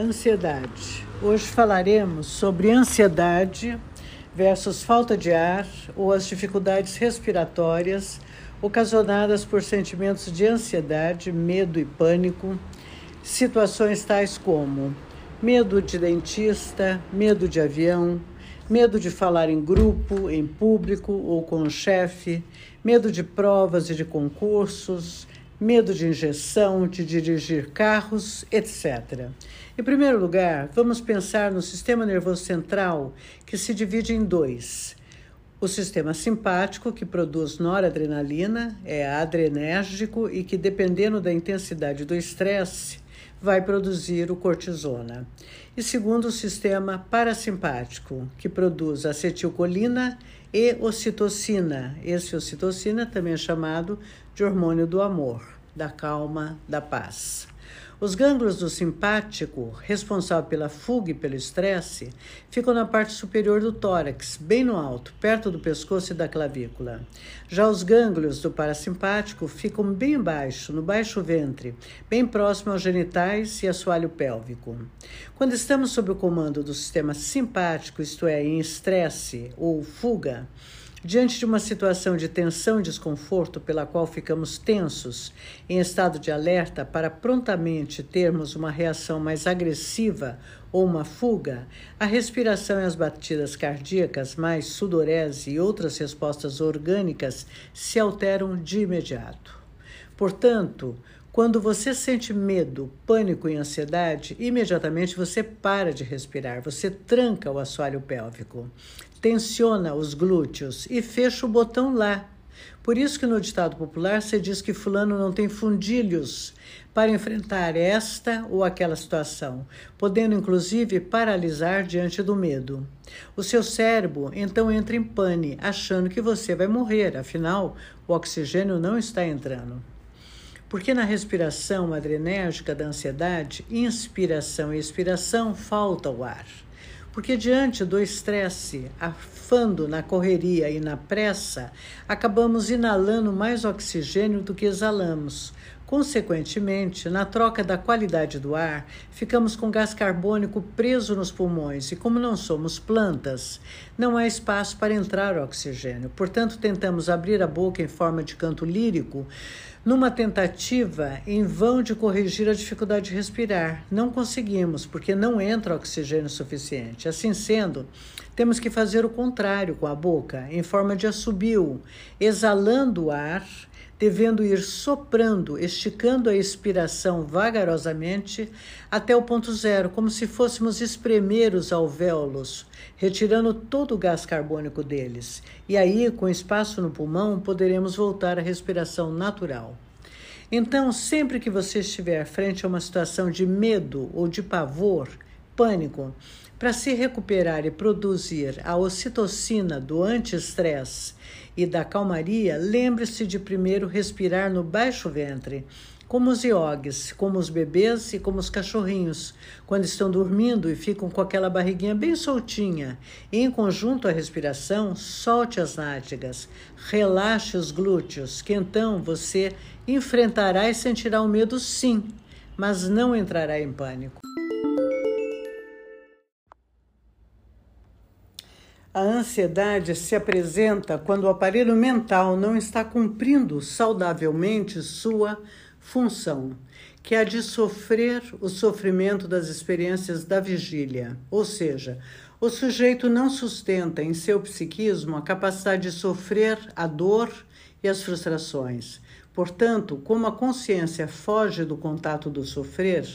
Ansiedade. Hoje falaremos sobre ansiedade versus falta de ar ou as dificuldades respiratórias ocasionadas por sentimentos de ansiedade, medo e pânico, situações tais como medo de dentista, medo de avião, medo de falar em grupo, em público ou com o chefe, medo de provas e de concursos, medo de injeção, de dirigir carros, etc. Em primeiro lugar, vamos pensar no sistema nervoso central, que se divide em dois. O sistema simpático, que produz noradrenalina, é adrenérgico e que, dependendo da intensidade do estresse, vai produzir o cortisona. E segundo o sistema parasimpático, que produz acetilcolina e ocitocina. Esse ocitocina também é chamado de hormônio do amor, da calma, da paz. Os gânglios do simpático, responsável pela fuga e pelo estresse, ficam na parte superior do tórax, bem no alto, perto do pescoço e da clavícula. Já os gânglios do parasimpático ficam bem embaixo, no baixo ventre, bem próximo aos genitais e assoalho pélvico. Quando estamos sob o comando do sistema simpático, isto é, em estresse ou fuga, Diante de uma situação de tensão e desconforto pela qual ficamos tensos, em estado de alerta para prontamente termos uma reação mais agressiva ou uma fuga, a respiração e as batidas cardíacas, mais sudorese e outras respostas orgânicas se alteram de imediato. Portanto, quando você sente medo, pânico e ansiedade, imediatamente você para de respirar, você tranca o assoalho pélvico tensiona os glúteos e fecha o botão lá. Por isso que no ditado popular se diz que fulano não tem fundilhos para enfrentar esta ou aquela situação, podendo inclusive paralisar diante do medo. O seu cérebro então entra em pane, achando que você vai morrer, afinal, o oxigênio não está entrando. Porque na respiração adrenérgica da ansiedade, inspiração e expiração, falta o ar. Porque diante do estresse, afando na correria e na pressa, acabamos inalando mais oxigênio do que exalamos. Consequentemente, na troca da qualidade do ar, ficamos com gás carbônico preso nos pulmões e, como não somos plantas, não há espaço para entrar oxigênio. Portanto, tentamos abrir a boca em forma de canto lírico numa tentativa em vão de corrigir a dificuldade de respirar. Não conseguimos, porque não entra oxigênio suficiente. Assim sendo, temos que fazer o contrário com a boca, em forma de assobio, exalando o ar devendo ir soprando, esticando a expiração vagarosamente até o ponto zero, como se fôssemos espremer os alvéolos, retirando todo o gás carbônico deles. E aí, com espaço no pulmão, poderemos voltar à respiração natural. Então, sempre que você estiver frente a uma situação de medo ou de pavor, pânico, para se recuperar e produzir a ocitocina do anti-estresse e da calmaria, lembre-se de primeiro respirar no baixo ventre, como os iogues, como os bebês e como os cachorrinhos, quando estão dormindo e ficam com aquela barriguinha bem soltinha. E, em conjunto à respiração, solte as nádegas, relaxe os glúteos, que então você enfrentará e sentirá o medo sim, mas não entrará em pânico. A ansiedade se apresenta quando o aparelho mental não está cumprindo saudavelmente sua função, que é a de sofrer o sofrimento das experiências da vigília, ou seja, o sujeito não sustenta em seu psiquismo a capacidade de sofrer a dor e as frustrações. Portanto, como a consciência foge do contato do sofrer,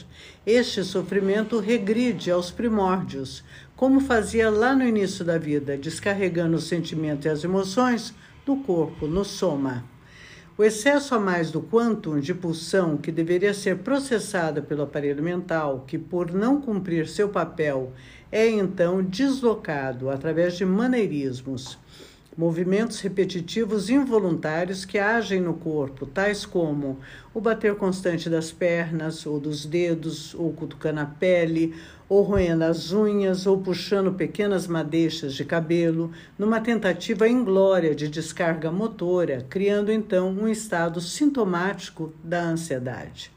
este sofrimento regride aos primórdios, como fazia lá no início da vida, descarregando o sentimento e as emoções no corpo, no soma. O excesso a mais do quantum de pulsão que deveria ser processada pelo aparelho mental, que por não cumprir seu papel é então deslocado através de maneirismos movimentos repetitivos involuntários que agem no corpo, tais como o bater constante das pernas ou dos dedos, ou cutucando a pele, ou roendo as unhas, ou puxando pequenas madeixas de cabelo, numa tentativa inglória de descarga motora, criando então um estado sintomático da ansiedade.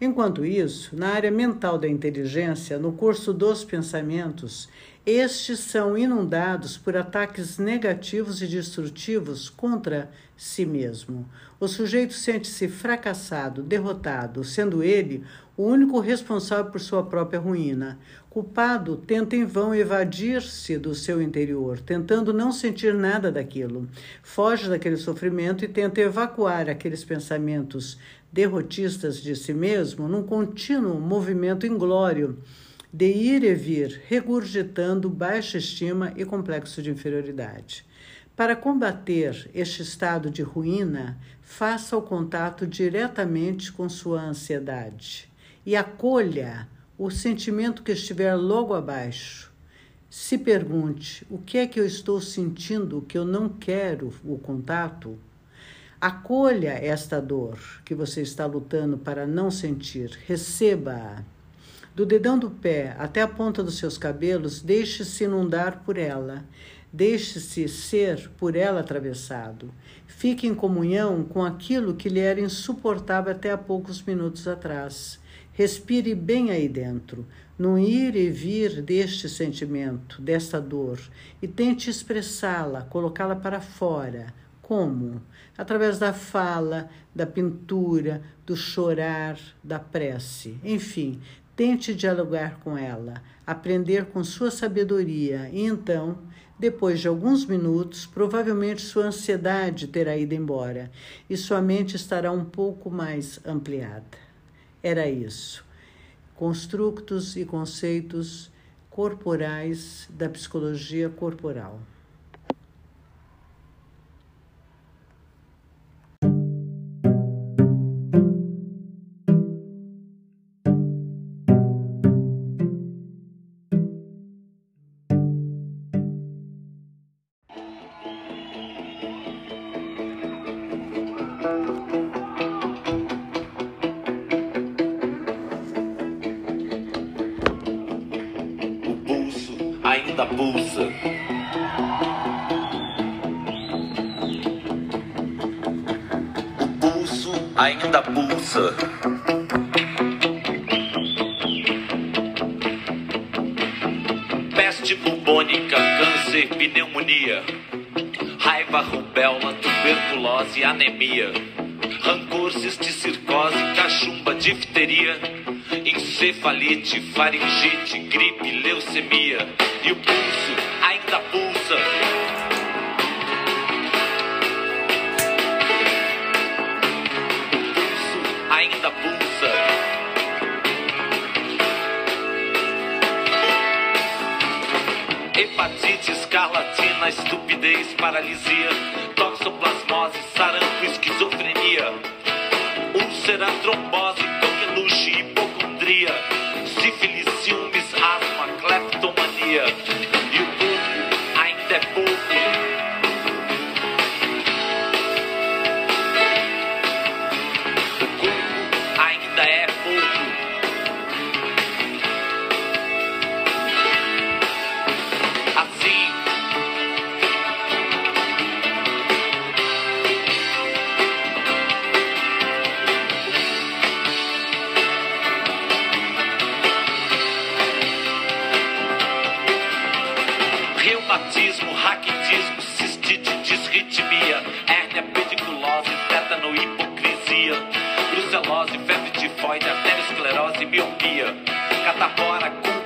Enquanto isso, na área mental da inteligência, no curso dos pensamentos, estes são inundados por ataques negativos e destrutivos contra si mesmo. O sujeito sente-se fracassado, derrotado, sendo ele o único responsável por sua própria ruína. Culpado, tenta em vão evadir-se do seu interior, tentando não sentir nada daquilo. Foge daquele sofrimento e tenta evacuar aqueles pensamentos derrotistas de si mesmo num contínuo movimento inglório de ir e vir, regurgitando baixa estima e complexo de inferioridade. Para combater este estado de ruína, faça o contato diretamente com sua ansiedade e acolha o sentimento que estiver logo abaixo. Se pergunte: o que é que eu estou sentindo que eu não quero o contato? Acolha esta dor que você está lutando para não sentir, receba-a. Do dedão do pé até a ponta dos seus cabelos, deixe-se inundar por ela. Deixe-se ser por ela atravessado. Fique em comunhão com aquilo que lhe era insuportável até há poucos minutos atrás. Respire bem aí dentro, no ir e vir deste sentimento, desta dor, e tente expressá-la, colocá-la para fora, como? Através da fala, da pintura, do chorar, da prece. Enfim, tente dialogar com ela, aprender com sua sabedoria e então, depois de alguns minutos, provavelmente sua ansiedade terá ido embora e sua mente estará um pouco mais ampliada. Era isso. Construtos e conceitos corporais da psicologia corporal. Pulsa. O pulso ainda pulsa. Peste bubônica, câncer, pneumonia, raiva, rubéola, tuberculose, anemia, rancor, cisticircose, cachumba, difteria, encefalite, faringite, gripe, leucemia e o pulso ainda pulsa. O pulso ainda pulsa. Hepatite, escarlatina, estupidez, paralisia, toxoplasmose, sarampo, esquizofrenia, úlcera, trombose, coqueluche, hipocondria, tifoide, arteriosclerose, miopia, catapora, culpa,